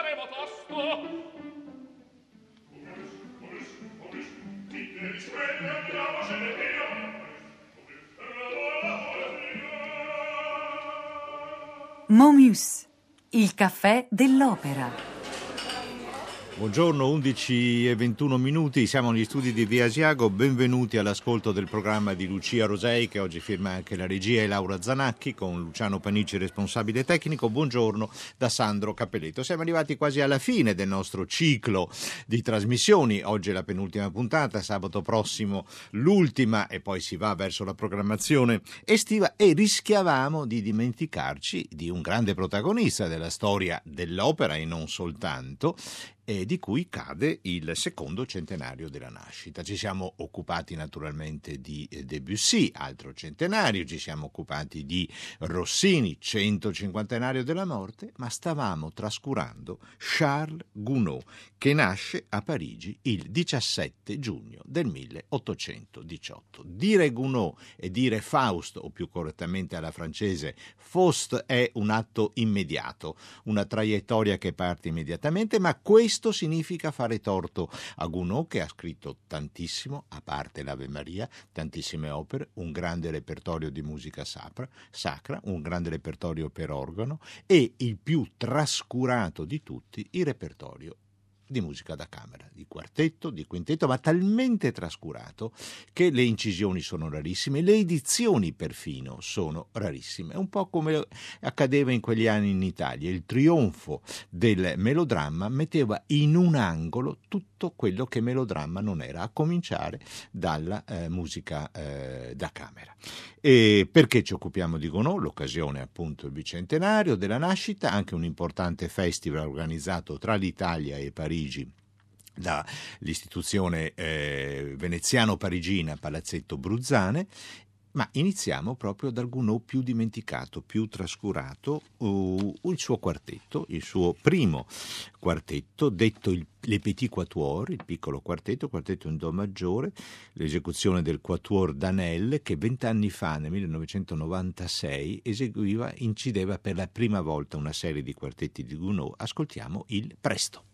faremo tosto Momus, il caffè dell'opera. Buongiorno, 11 e 21 minuti, siamo negli studi di Via Asiago, benvenuti all'ascolto del programma di Lucia Rosei che oggi firma anche la regia e Laura Zanacchi con Luciano Panici responsabile tecnico, buongiorno da Sandro Capelletto. Siamo arrivati quasi alla fine del nostro ciclo di trasmissioni, oggi è la penultima puntata, sabato prossimo l'ultima e poi si va verso la programmazione estiva e rischiavamo di dimenticarci di un grande protagonista della storia dell'opera e non soltanto, eh, di cui cade il secondo centenario della nascita. Ci siamo occupati naturalmente di eh, Debussy, altro centenario, ci siamo occupati di Rossini, centocinquantenario della morte, ma stavamo trascurando Charles Gounod, che nasce a Parigi il 17 giugno del 1818. Dire Gounod e dire Faust, o più correttamente alla francese Faust, è un atto immediato, una traiettoria che parte immediatamente, ma questo questo significa fare torto. A Gounod che ha scritto tantissimo, a parte l'Ave Maria, tantissime opere, un grande repertorio di musica sacra, sacra un grande repertorio per organo e il più trascurato di tutti, il repertorio di musica da camera, di quartetto, di quintetto, ma talmente trascurato che le incisioni sono rarissime, le edizioni perfino sono rarissime. È un po' come accadeva in quegli anni in Italia. Il trionfo del melodramma metteva in un angolo tutto quello che melodramma non era, a cominciare dalla eh, musica eh, da camera. E perché ci occupiamo di Gounod? L'occasione appunto il bicentenario della nascita, anche un importante festival organizzato tra l'Italia e Parigi dall'istituzione eh, veneziano-parigina Palazzetto Bruzzane ma iniziamo proprio dal Gounod più dimenticato, più trascurato, uh, il suo quartetto, il suo primo quartetto, detto il, Le Petit Quatuor, il piccolo quartetto, quartetto in Do maggiore, l'esecuzione del Quatuor Danel che vent'anni fa, nel 1996, eseguiva, incideva per la prima volta una serie di quartetti di Gounod. Ascoltiamo il Presto.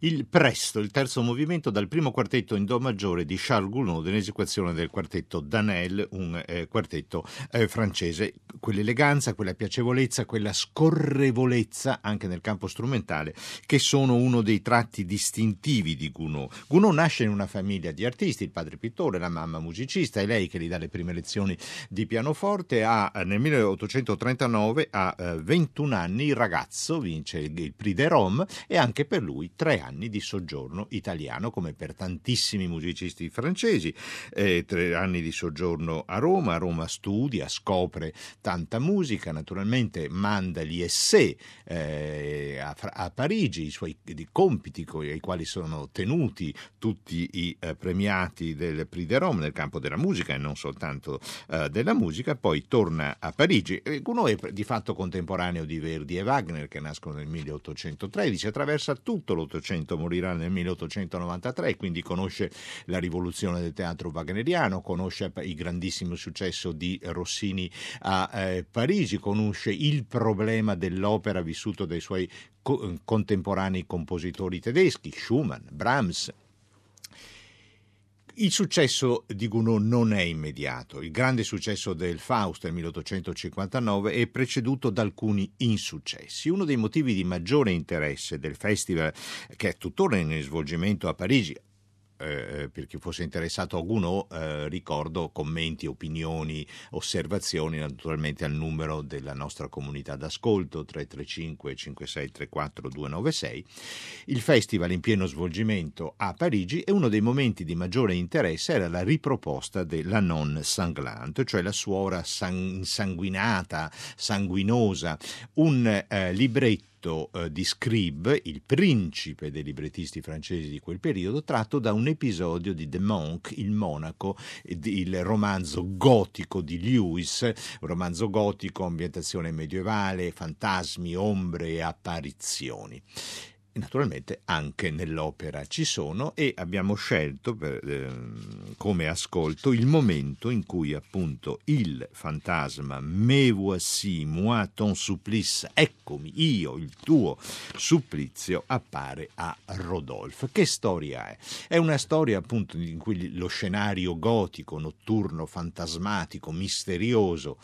Il Presto, il terzo movimento dal primo quartetto in Do maggiore di Charles Gounod in esecuzione del quartetto Danel, un eh, quartetto eh, francese. Quell'eleganza, quella piacevolezza, quella scorrevolezza anche nel campo strumentale che sono uno dei tratti distintivi di Gounod. Gounod nasce in una famiglia di artisti, il padre pittore, la mamma musicista, è lei che gli dà le prime lezioni di pianoforte. Ha, nel 1839 a eh, 21 anni il ragazzo vince il, il Prix de Rome e anche per lui tre anni anni di soggiorno italiano, come per tantissimi musicisti francesi. Eh, tre anni di soggiorno a Roma, a Roma studia, scopre tanta musica, naturalmente manda gli essai eh, a, a, Parigi, i suoi i compiti ai quali sono tenuti tutti i eh, premiati del Prix de Rome nel campo della musica e non soltanto eh, della musica, poi torna a Parigi. Uno è di fatto contemporaneo di Verdi e Wagner che nascono nel 1813, attraversa tutto l'Ottocento morirà nel 1893, quindi conosce la rivoluzione del teatro wagneriano, conosce il grandissimo successo di Rossini a eh, Parigi, conosce il problema dell'opera vissuto dai suoi co- contemporanei compositori tedeschi, Schumann, Brahms, il successo di Gounod non è immediato. Il grande successo del Faust nel 1859 è preceduto da alcuni insuccessi. Uno dei motivi di maggiore interesse del festival, che è tuttora in svolgimento a Parigi, eh, eh, per chi fosse interessato a Gounod, eh, ricordo commenti, opinioni, osservazioni naturalmente al numero della nostra comunità d'ascolto 335 5634 296. Il festival in pieno svolgimento a Parigi e uno dei momenti di maggiore interesse era la riproposta della non sanglante, cioè la suora san- sanguinata, sanguinosa, un eh, libretto libretto eh, di Scribe, il principe dei librettisti francesi di quel periodo, tratto da un episodio di The Monk, il monaco, il romanzo gotico di Lewis, un romanzo gotico, ambientazione medievale, fantasmi, ombre e apparizioni naturalmente anche nell'opera ci sono e abbiamo scelto per, eh, come ascolto il momento in cui appunto il fantasma me voici moi ton supplice eccomi io il tuo supplizio appare a Rodolphe che storia è? è una storia appunto in cui lo scenario gotico notturno fantasmatico misterioso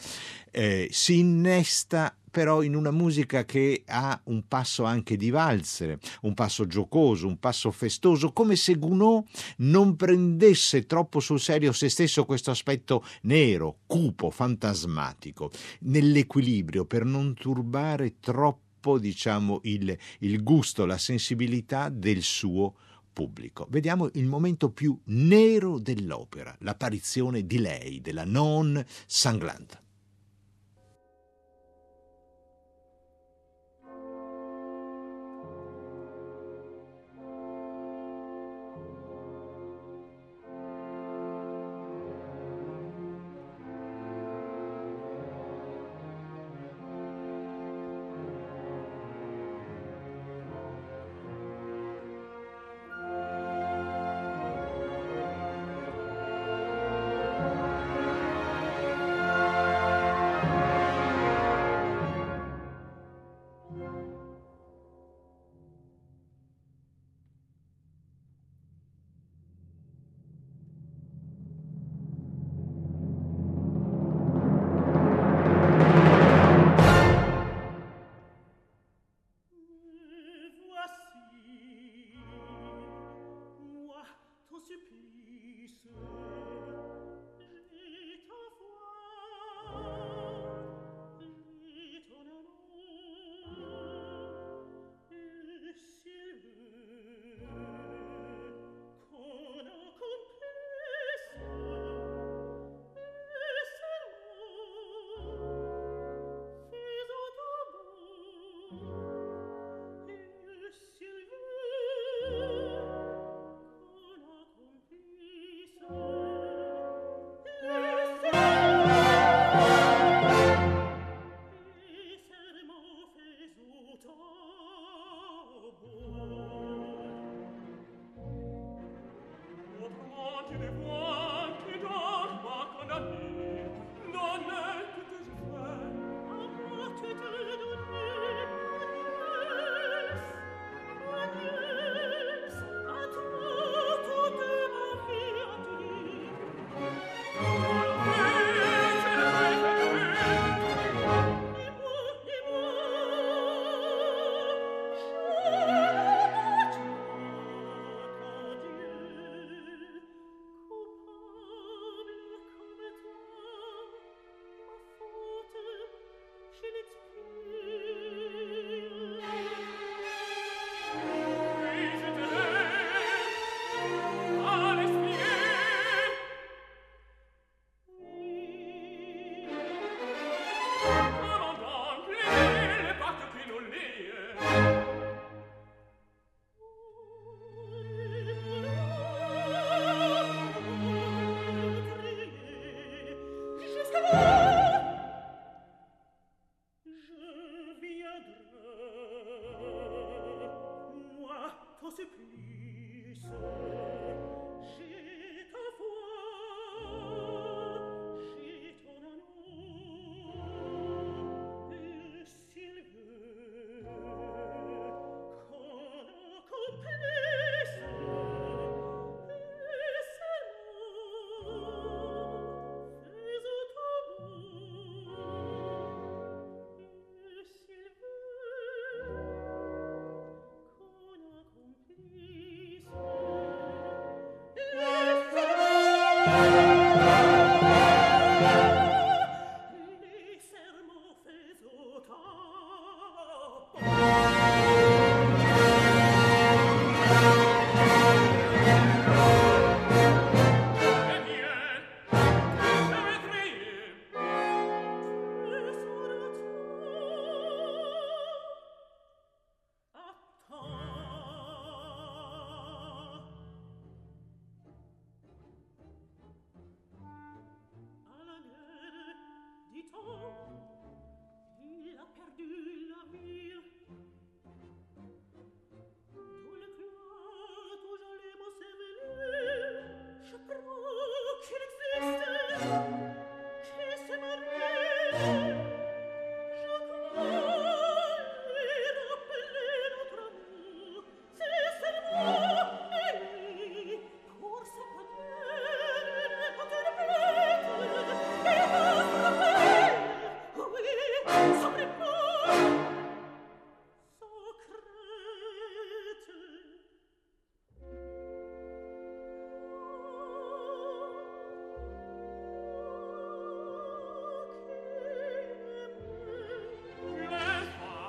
eh, si innesta però in una musica che ha un passo anche di valzer, un passo giocoso, un passo festoso, come se Gounod non prendesse troppo sul serio se stesso questo aspetto nero, cupo, fantasmatico, nell'equilibrio per non turbare troppo diciamo il, il gusto, la sensibilità del suo pubblico. Vediamo il momento più nero dell'opera, l'apparizione di lei, della non sanglante.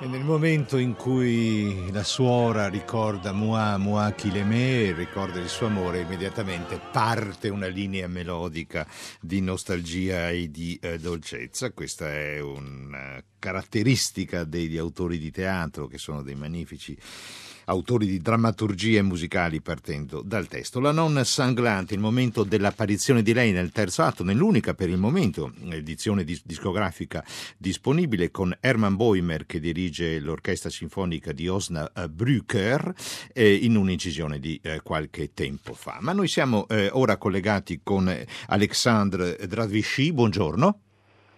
E nel momento in cui la suora ricorda Mua Mua Chileme, ricorda il suo amore, immediatamente parte una linea melodica di nostalgia e di eh, dolcezza. Questa è una caratteristica degli autori di teatro che sono dei magnifici autori di drammaturgie musicali partendo dal testo. La non sanglante, il momento dell'apparizione di lei nel terzo atto, nell'unica per il momento edizione discografica disponibile con Hermann Boimer che dirige l'orchestra sinfonica di Osna eh, Brücker eh, in un'incisione di eh, qualche tempo fa. Ma noi siamo ora collegati con Alexandre Dravichy, buongiorno.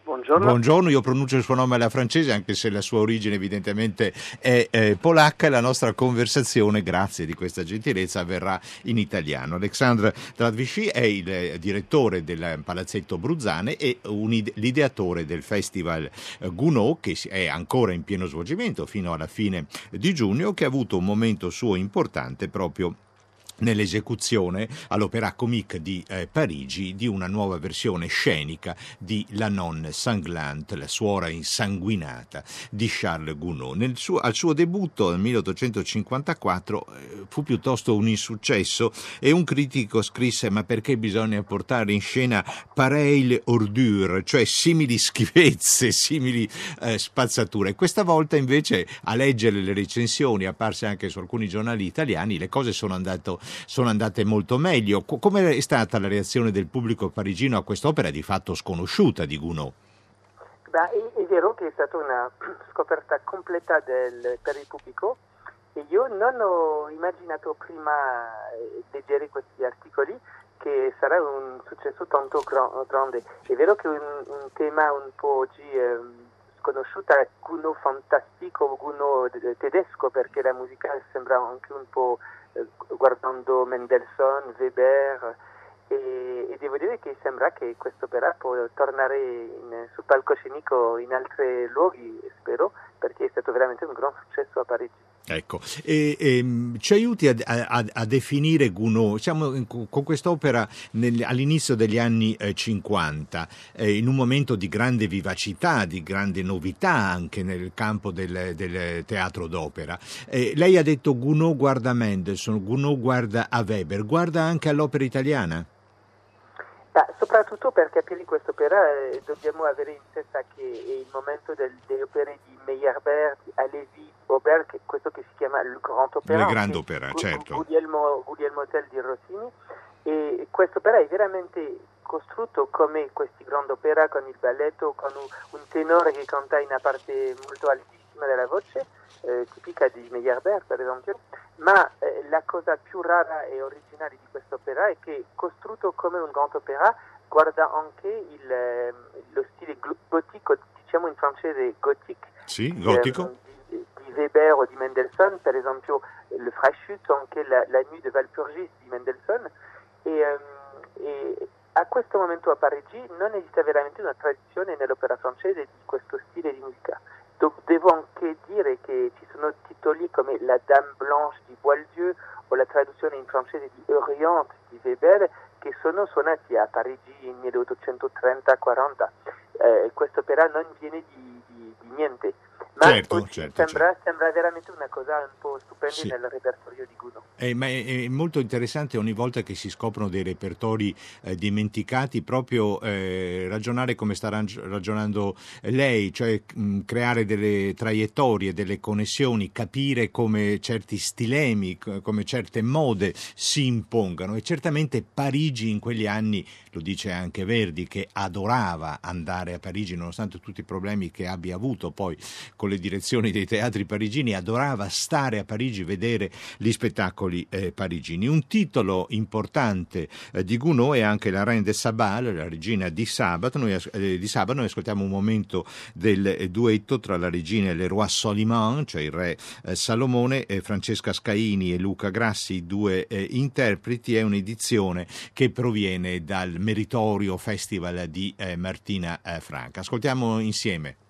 Buongiorno. Buongiorno. io pronuncio il suo nome alla francese anche se la sua origine evidentemente è eh, polacca e la nostra conversazione, grazie di questa gentilezza, avverrà in italiano. Alexandre Dradvichy è il eh, direttore del Palazzetto Bruzzane e l'ideatore del Festival eh, Gounod che è ancora in pieno svolgimento fino alla fine di giugno che ha avuto un momento suo importante proprio nell'esecuzione all'Opéra Comique di eh, Parigi di una nuova versione scenica di La Nonne Sanglante, la suora insanguinata di Charles Gounod. Suo, al suo debutto nel 1854 eh, fu piuttosto un insuccesso e un critico scrisse ma perché bisogna portare in scena pareille ordure, cioè simili schivezze, simili eh, spazzature. Questa volta invece a leggere le recensioni apparse anche su alcuni giornali italiani le cose sono andate sono andate molto meglio. Come è stata la reazione del pubblico parigino a quest'opera di fatto sconosciuta di Gounod? Beh, è, è, vero che è stata una scoperta completa del, per il pubblico e io non ho immaginato prima di eh, leggere questi articoli che sarà un successo tanto grande. È vero che un, un tema un po' oggi eh, sconosciuto è Gounod fantastico, Gounod tedesco, perché la musica sembra anche un po' guardando Mendelssohn, Weber e, e, devo dire che sembra che questo opera può tornare in, sul palcoscenico in altri luoghi, spero, perché è stato veramente un gran successo a Parigi. Ecco, e, e, ehm, ci aiuti a, a, a definire Gounod, siamo in, con quest'opera nel, all'inizio degli anni eh, 50, eh, in un momento di grande vivacità, di grande novità anche nel campo del, del teatro d'opera. Eh, lei ha detto Gounod guarda Mendelssohn, Gounod guarda a Weber, guarda anche all'opera italiana? Ma soprattutto per capire eh, dobbiamo avere in testa che è il momento del, delle opere di Meyerbeer, di Aubert, questo che si chiama il Grand Opera. Il Grand Opera, certo. Guglielmo, Guglielmo Tell di Rossini. E questa opera è veramente costruito come questi grandi opera con il balletto, con un, tenore che canta in una parte molto altissima della voce, eh, tipica di Meyerbeer per esempio, ma eh, la cosa più rara e originale di questa opera è che costruito come un grande opera guarda anche il, ehm, lo stile gotico, diciamo in francese gothique. Sì, gotico. Ehm, Weber o di Mendelssohn, per esempio il Freischütz, anche la, la Nuit de Valpurgis di Mendelssohn. E, um, e a questo momento a Parigi non esiste veramente una tradizione nell'opera francese di questo stile di musica. Devo anche dire che ci sono titoli come La Dame Blanche di Boieldieu o la traduzione in francese di Orient di Weber che sono suonati a Parigi nel 1830-40. Eh, questo opera non viene di, di, di niente ma certo, certo, sembra, certo. sembra, veramente una cosa un po' stupenda sì. nel repertorio di Gounod. Eh, ma è, è, molto interessante ogni volta che si scoprono dei repertori eh, dimenticati proprio eh, ragionare come sta ragionando lei, cioè mh, creare delle traiettorie, delle connessioni, capire come certi stilemi, come certe mode si impongano e certamente Parigi in quegli anni, lo dice anche Verdi, che adorava andare a Parigi nonostante tutti i problemi che abbia avuto poi con con le direzioni dei teatri parigini, adorava stare a Parigi, vedere gli spettacoli eh, parigini. Un titolo importante eh, di Gounod è anche la Reine de Sabal, la regina di Sabato. Noi, eh, di Sabato. Noi ascoltiamo un momento del eh, duetto tra la regina e le Roi Soliman, cioè il re eh, Salomone, Francesca Scaini e Luca Grassi, i due eh, interpreti. È un'edizione che proviene dal meritorio Festival di Martina Franca. Ascoltiamo insieme.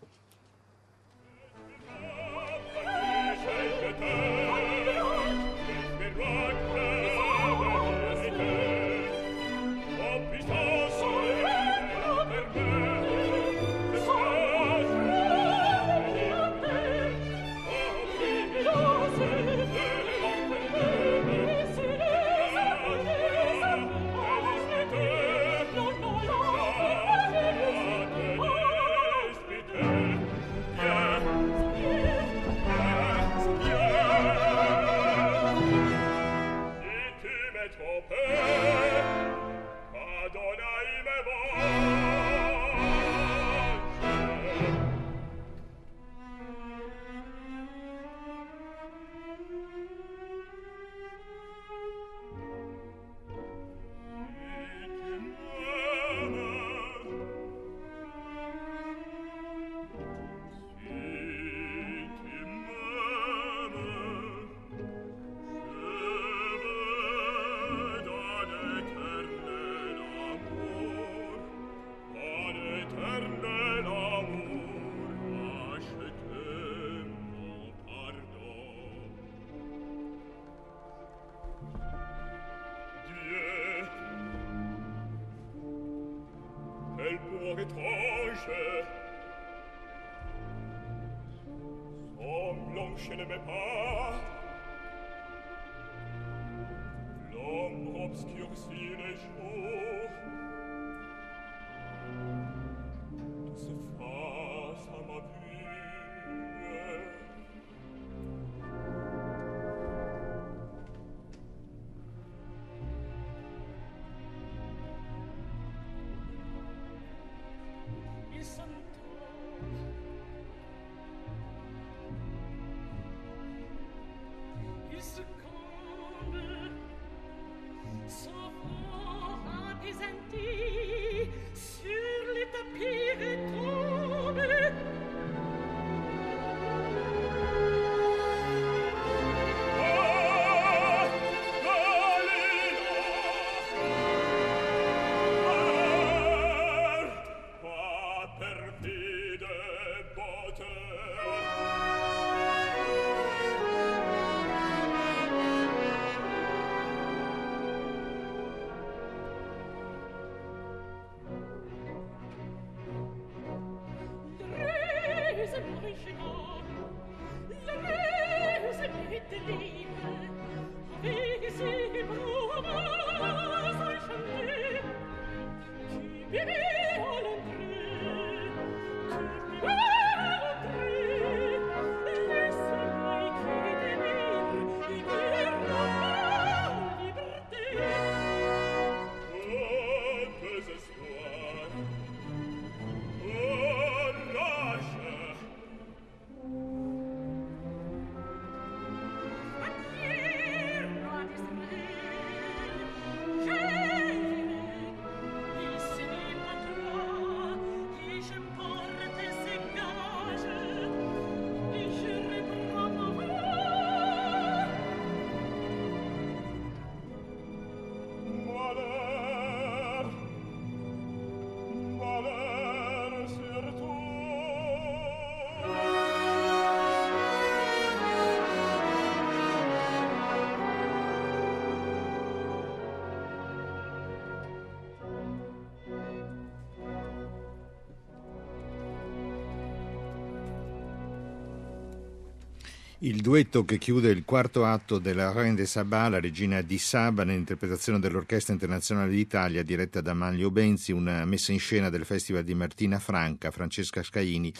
Il duetto che chiude il quarto atto della Reine de Saba, la regina di Saba, nell'interpretazione dell'Orchestra Internazionale d'Italia, diretta da Manlio Benzi, una messa in scena del Festival di Martina Franca, Francesca Scaini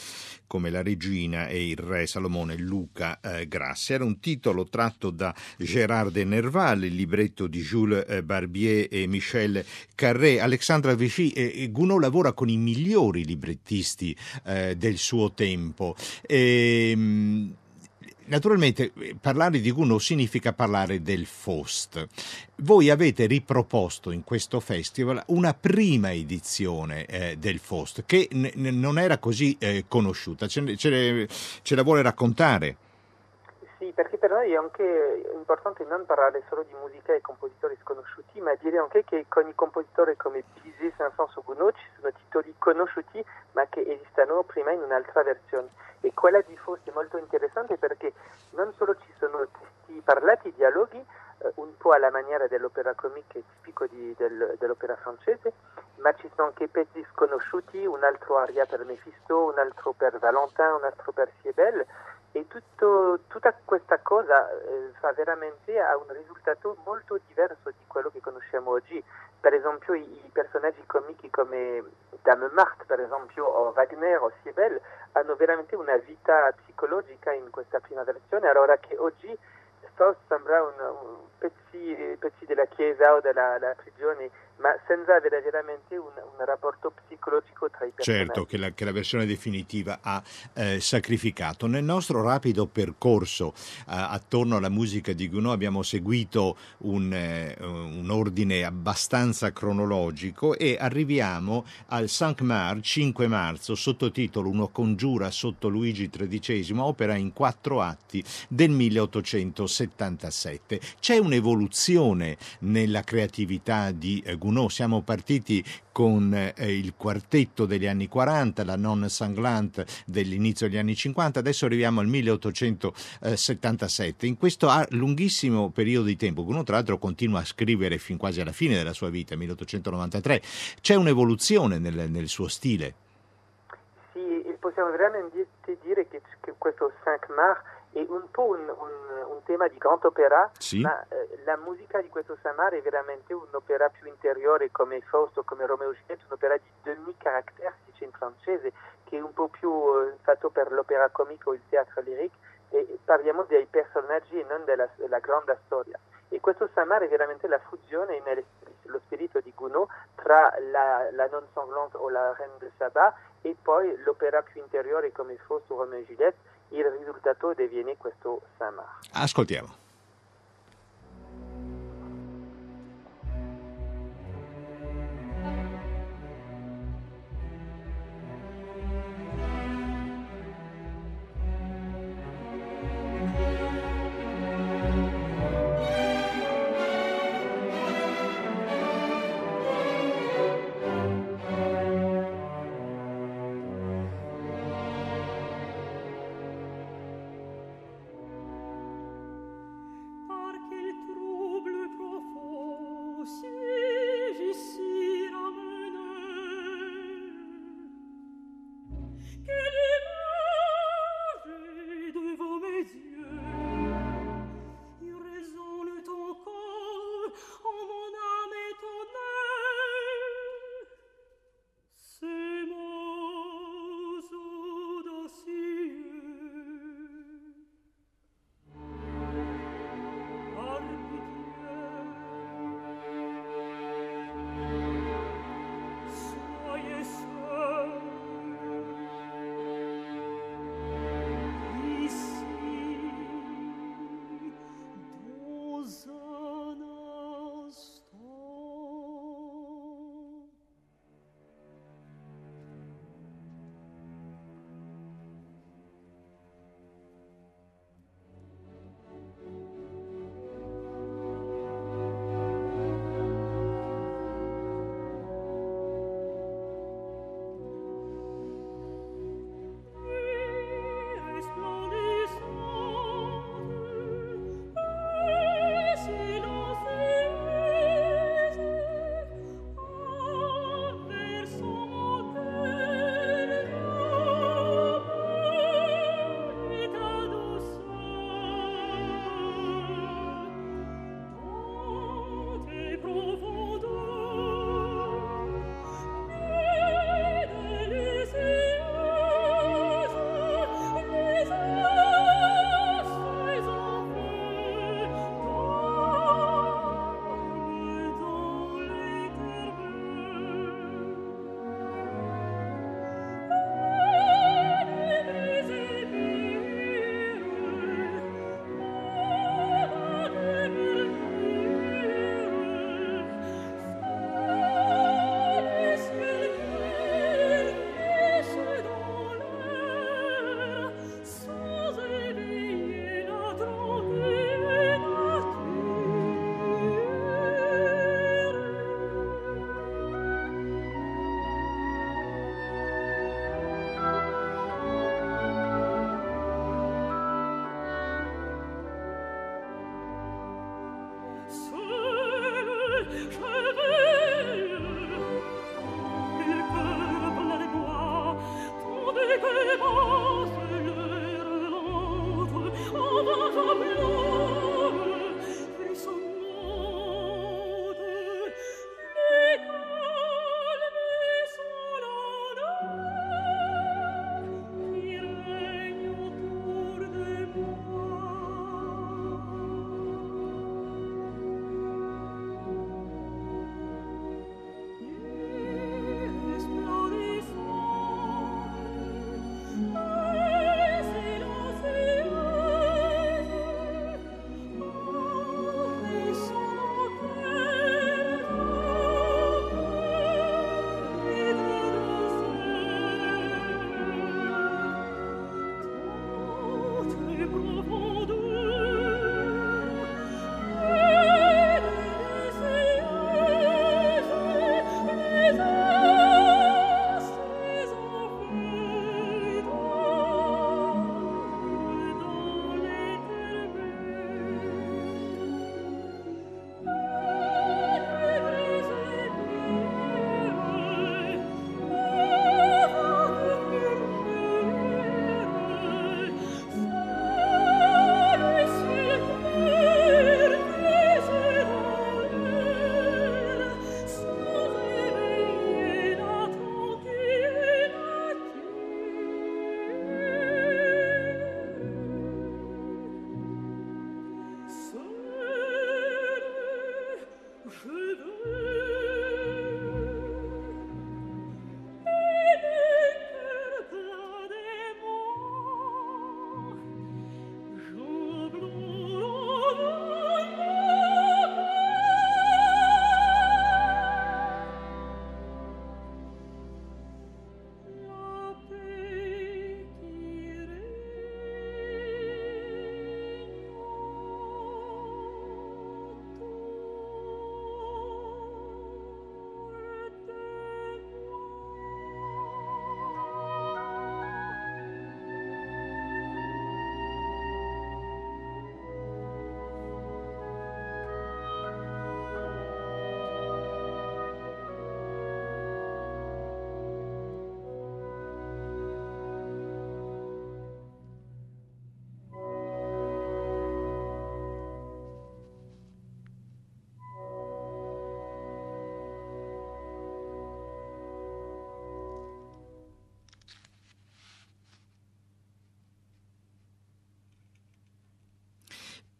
come la regina e il re Salomone Luca eh, Grassi. Era un titolo tratto da Gérard de Nerval, il libretto di Jules eh, Barbier e Michel Carré. Alexandra Vichy, eh, Gounod lavora con i migliori librettisti eh, del suo tempo. E, ehm, Naturalmente parlare di Gounod significa parlare del Faust. Voi avete riproposto in questo festival una prima edizione eh, del Faust che n- non era così eh, conosciuta. Ce, ce, ce la vuole raccontare? Sì, perché per noi è anche importante non parlare solo di musica e compositori sconosciuti, ma dire anche che con i compositori come Bizet, Saint-Saëns o Gounod ci sono titoli conosciuti ma che esistano prima in un'altra versione. E quella di Faust è molto interessante perché non solo ci sono testi parlati, dialoghi, eh, un po' alla maniera dell'opera comica tipico di, del, dell'opera francese, ma ci sono anche pezzi sconosciuti, un altro aria per Mephisto, un altro per Valentin, un altro per Siebel e tutto, tutta questa cosa eh, fa veramente a un risultato molto diverso di quello che conosciamo oggi. Per esempio i, i personaggi comici come Dame Marthe, per esempio, o Wagner o Siebel hanno veramente una vita psicologica in questa prima versione, allora che oggi Faust sembra un, un pezzi, pezzi, della chiesa o della, prigione ma senza avere veramente un, un rapporto psicologico tra i personaggi. Certo, che la, che la versione definitiva ha eh, sacrificato. Nel nostro rapido percorso eh, attorno alla musica di Gounod abbiamo seguito un, eh, un, ordine abbastanza cronologico e arriviamo al 5 Mar, 5 marzo, sottotitolo Uno congiura sotto Luigi XIII, opera in quattro atti del 1877. C'è un'evoluzione nella creatività di Gounod Gounod. Siamo partiti con eh, il quartetto degli anni 40, la non sanglante dell'inizio degli anni 50, adesso arriviamo al 1877. In questo lunghissimo periodo di tempo, Gounod tra l'altro continua a scrivere fin quasi alla fine della sua vita, 1893, c'è un'evoluzione nel, nel suo stile. Sì, possiamo veramente dire che, che questo 5 Mars è un po' un, un, un tema di grand opera, sì. ma eh, la musica di questo Samar è veramente un'opera più interiore come Fausto, come Romeo e un'opera di demi-caractère, si dice in francese, che è un po' più eh, fatto per l'opera comica o il teatro lyrique, e parliamo dei personaggi e non della, della grande storia. E questo Samar è veramente la fusione nello spirito di Gounod tra la, la non sanglante o la Reine de Saba e poi l'opera più interiore come Fausto, Romeo e Giulietta il risultato diviene questo Samar. Ascoltiamo.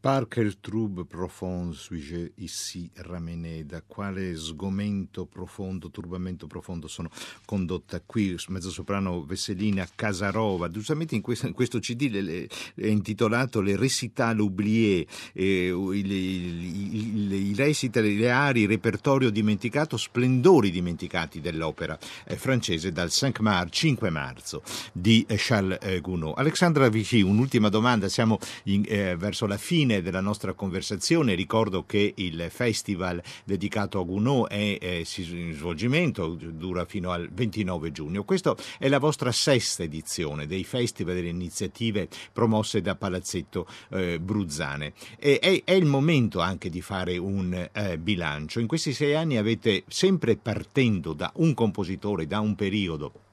Par quel trouble profond suis-je ici ramené? Da quale sgomento profondo, turbamento profondo sono condotta qui? Mezzosoprano Vesselina Casarova. Giustamente in questo, in questo CD le, le, è intitolato Le récitals oubliés, eh, i, recitali, le aree, il repertorio dimenticato, splendori dimenticati dell'opera eh, francese dal 5 Mar, 5 marzo di Charles eh, Gounod. Alexandra Vichy, un'ultima domanda, siamo in, eh, verso la fine della nostra conversazione ricordo che il festival dedicato a Gounod è, è in svolgimento, dura fino al 29 giugno. Questa è la vostra sesta edizione dei festival, delle iniziative promosse da Palazzetto eh, Bruzzane. E, è, è, il momento anche di fare un eh, bilancio. In questi sei anni avete sempre partendo da un compositore, da un periodo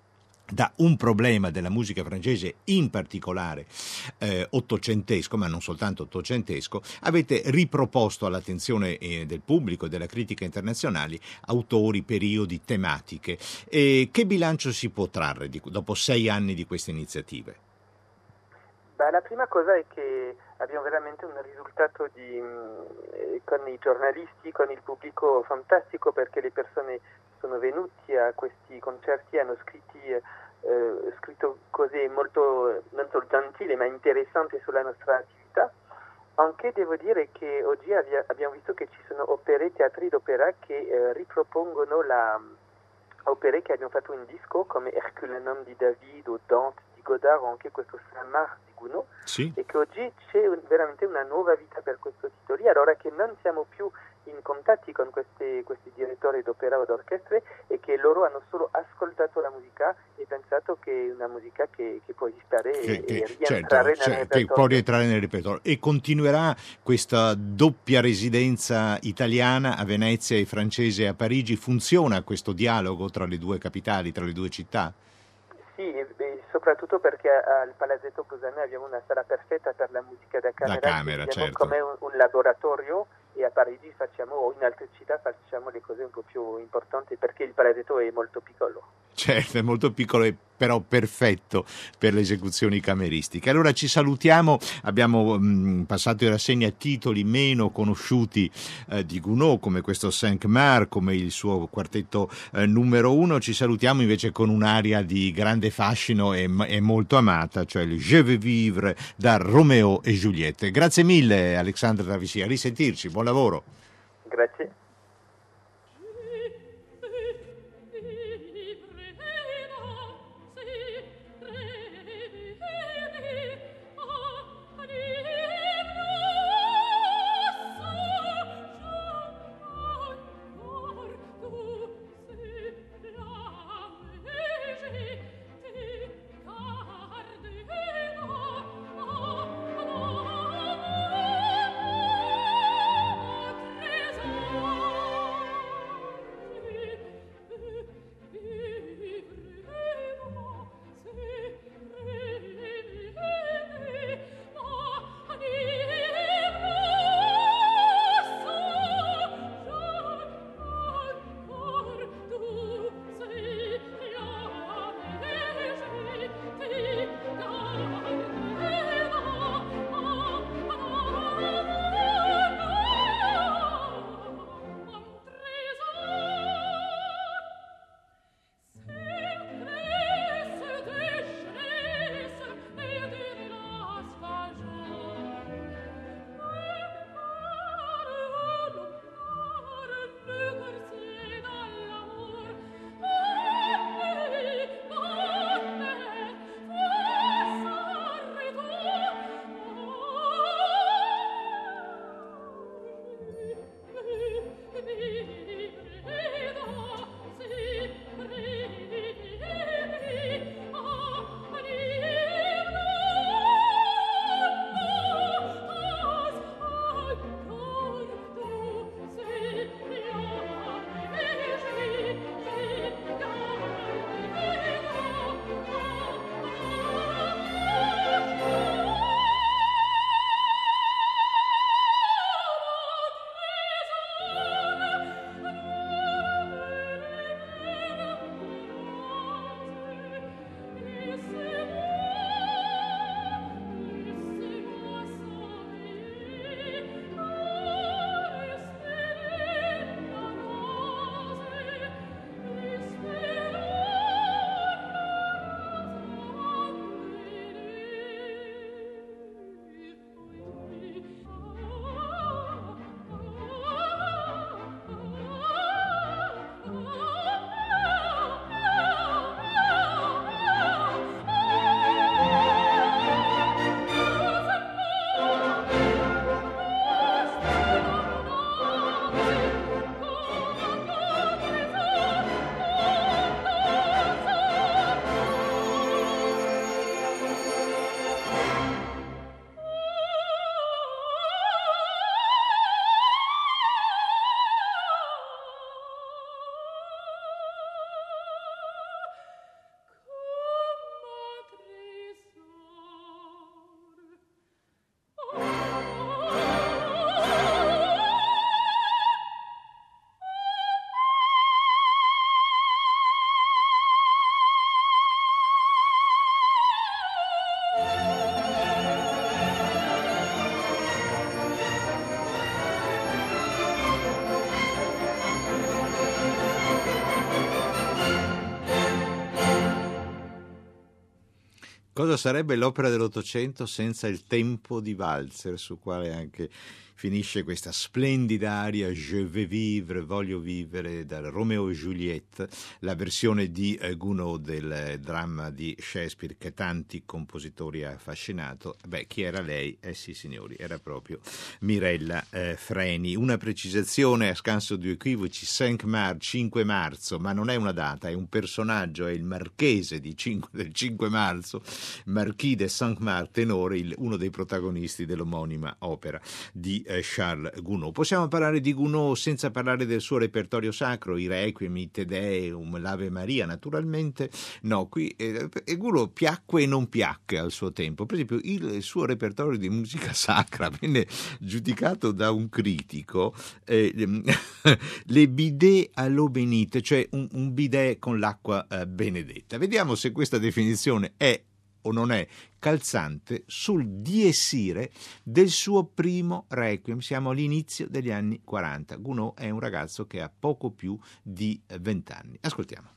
da un problema della musica francese, in particolare eh, ottocentesco, ma non soltanto ottocentesco, avete riproposto all'attenzione eh, del pubblico e della critica internazionale autori, periodi, tematiche. E che bilancio si può trarre di, dopo sei anni di queste iniziative? Beh, la prima cosa è che abbiamo veramente un risultato di, mm, con i giornalisti, con il pubblico fantastico perché le persone sono venuti a questi concerti hanno scritti, eh, scritto cose molto, non solo gentili ma interessanti sulla nostra attività. Anche devo dire che oggi abbiamo visto che ci sono opere, teatri d'opera che eh, ripropongono la, opere che abbiamo fatto in disco come Herculanum di David o Dante di Godard o anche questo Saint-Marc Gounod sì. e che oggi c'è veramente una nuova vita per questo titolo allora che non siamo più in contatti con questi, questi direttori d'opera o d'orchestre e che loro hanno solo ascoltato la musica e pensato che è una musica che, che può stare che, e, che, rientrare certo, nel cioè, che può rientrare nel repertorio e continuerà questa doppia residenza italiana a Venezia e francese a Parigi funziona questo dialogo tra le due capitali, tra le due città? Soprattutto perché al Palazzetto Cusane abbiamo una sala perfetta per la musica da camera, da camera certo. come un, un laboratorio e a Parigi facciamo o in altre città facciamo le cose un po' più importanti perché il palazzetto è molto piccolo. Certo, è molto piccolo e però perfetto per le esecuzioni cameristiche. Allora ci salutiamo, abbiamo mh, passato in rassegna titoli meno conosciuti eh, di Gounod come questo Cinq-Mar, come il suo quartetto eh, numero uno, ci salutiamo invece con un'aria di grande fascino e, e molto amata, cioè il Je veux vivre da Romeo e Giuliette. Grazie mille Alexandra Davisi, a risentirci, buon lavoro. Grazie. Cosa sarebbe l'opera dell'Ottocento senza il tempo di valzer, su quale anche finisce questa splendida aria Je vais vivre, voglio vivere, dal Romeo e Juliette, la versione di eh, Gounod del eh, dramma di Shakespeare che tanti compositori ha affascinato. Beh, chi era lei? Eh sì, signori, era proprio Mirella eh, Freni. Una precisazione a scanso di equivoci, 5 mar, 5 marzo, ma non è una data, è un personaggio, è il marchese 5, del 5 marzo, Marquis de Saint-Marc, tenore, il, uno dei protagonisti dell'omonima opera di eh, Charles Gounod. Possiamo parlare di Gounod senza parlare del suo repertorio sacro, i Requiem, i Te Deum, l'Ave Maria, naturalmente. No, qui eh, Gounod piacque e non piacque al suo tempo. Per esempio, il suo repertorio di musica sacra venne giudicato da un critico eh, le bidet all'eau benite, cioè un, un bidet con l'acqua eh, benedetta. Vediamo se questa definizione è o non è calzante sul diesire del suo primo requiem. Siamo all'inizio degli anni 40. Gounod è un ragazzo che ha poco più di 20 anni. Ascoltiamo.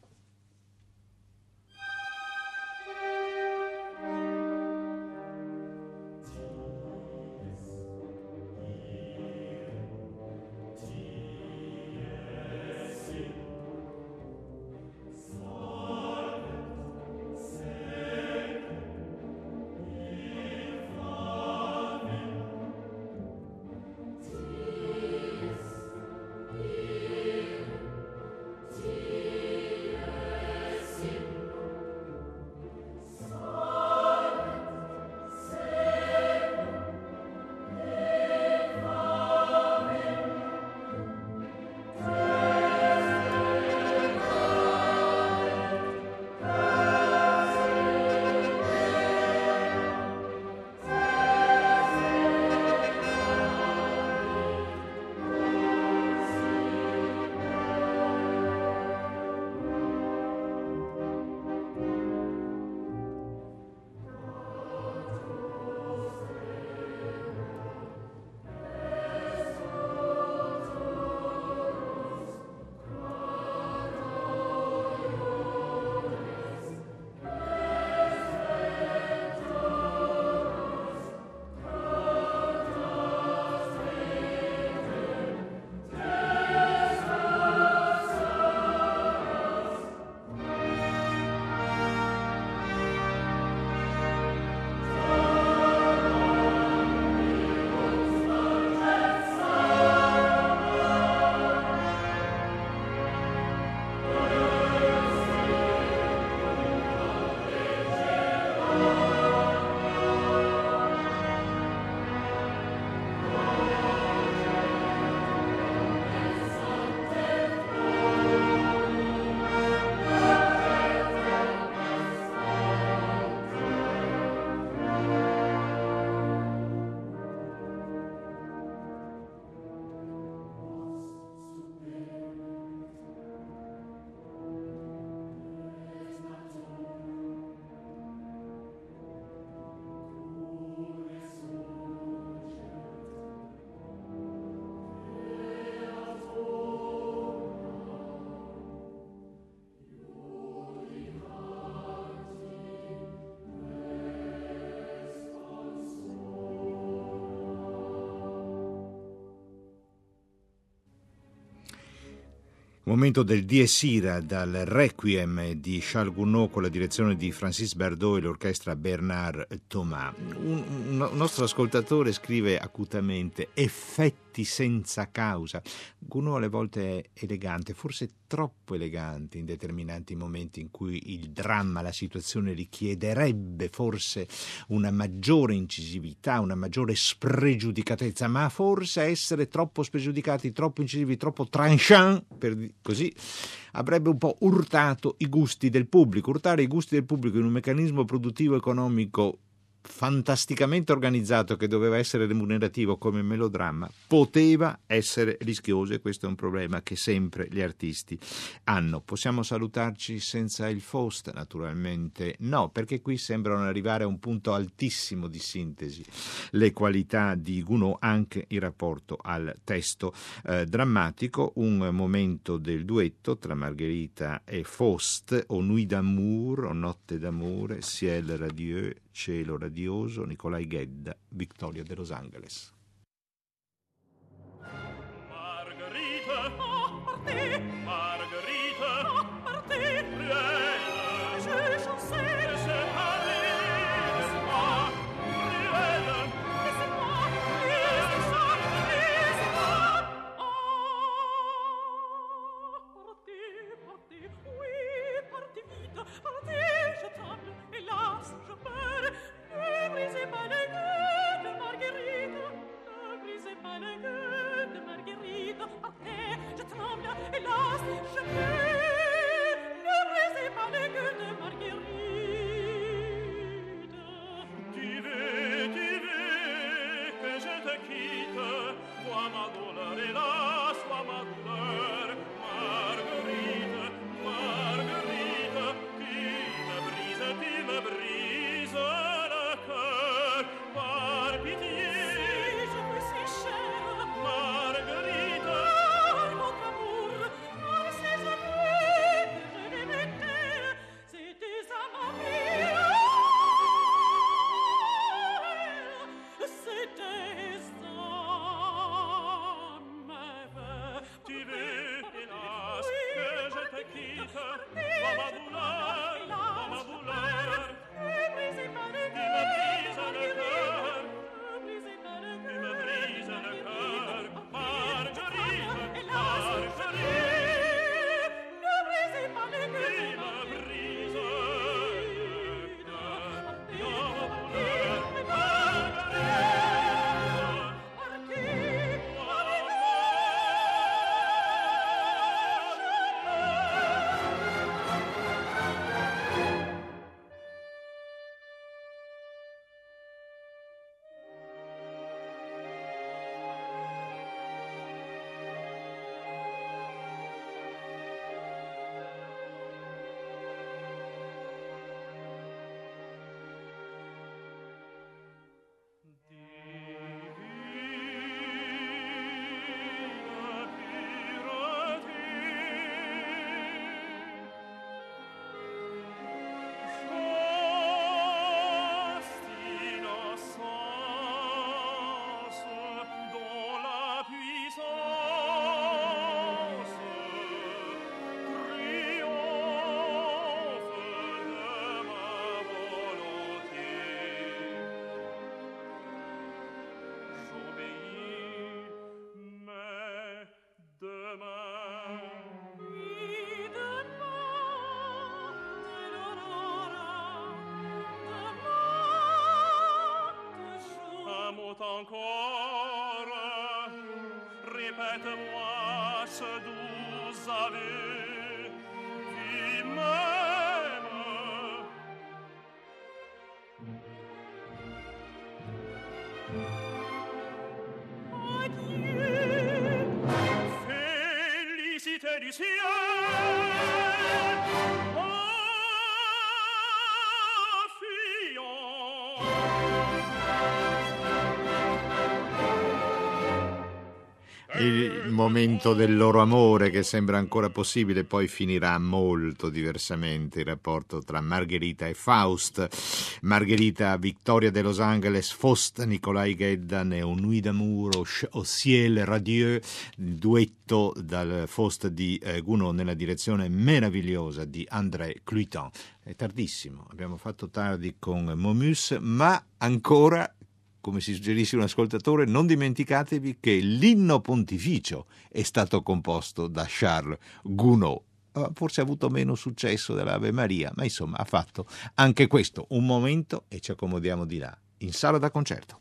Momento del Dies Ira dal Requiem di Charles Gounod con la direzione di Francis Bardot e l'orchestra Bernard Thomas. Un, un nostro ascoltatore scrive acutamente effetti senza causa. Gounod alle volte è elegante, forse troppo elegante in determinati momenti in cui il dramma, la situazione richiederebbe forse una maggiore incisività, una maggiore spregiudicatezza, ma forse essere troppo spregiudicati, troppo incisivi, troppo tranchant per così avrebbe un po' urtato i gusti del pubblico. Urtare i gusti del pubblico in un meccanismo produttivo economico fantasticamente organizzato che doveva essere remunerativo come melodramma poteva essere rischioso e questo è un problema che sempre gli artisti hanno. Possiamo salutarci senza il Faust? Naturalmente no, perché qui sembrano arrivare a un punto altissimo di sintesi le qualità di Gounod anche in rapporto al testo eh, drammatico, un momento del duetto tra Margherita e Faust, o Nuit d'amour, o Notte d'amore, Ciel radieux, Cielo radioso, Nicolai Ghedda, Victoria de Los Angeles. encore répète-moi ce doux ave qui m'aime momento del loro amore che sembra ancora possibile, poi finirà molto diversamente il rapporto tra Margherita e Faust. Margherita Victoria de Los Angeles, Faust Nicolai Geddan e Un Nuit d'amour au ciel radieux, duetto dal Faust di eh, Gounod nella direzione meravigliosa di André Cluiton. È tardissimo, abbiamo fatto tardi con Momus, ma ancora come si suggerisce un ascoltatore, non dimenticatevi che l'inno pontificio è stato composto da Charles Gounod. Eh, Forse ha avuto meno successo dell'Ave Maria, ma insomma ha fatto anche questo un momento e ci accomodiamo di là, in sala da concerto.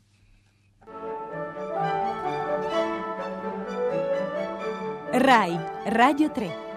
RAI Radio 3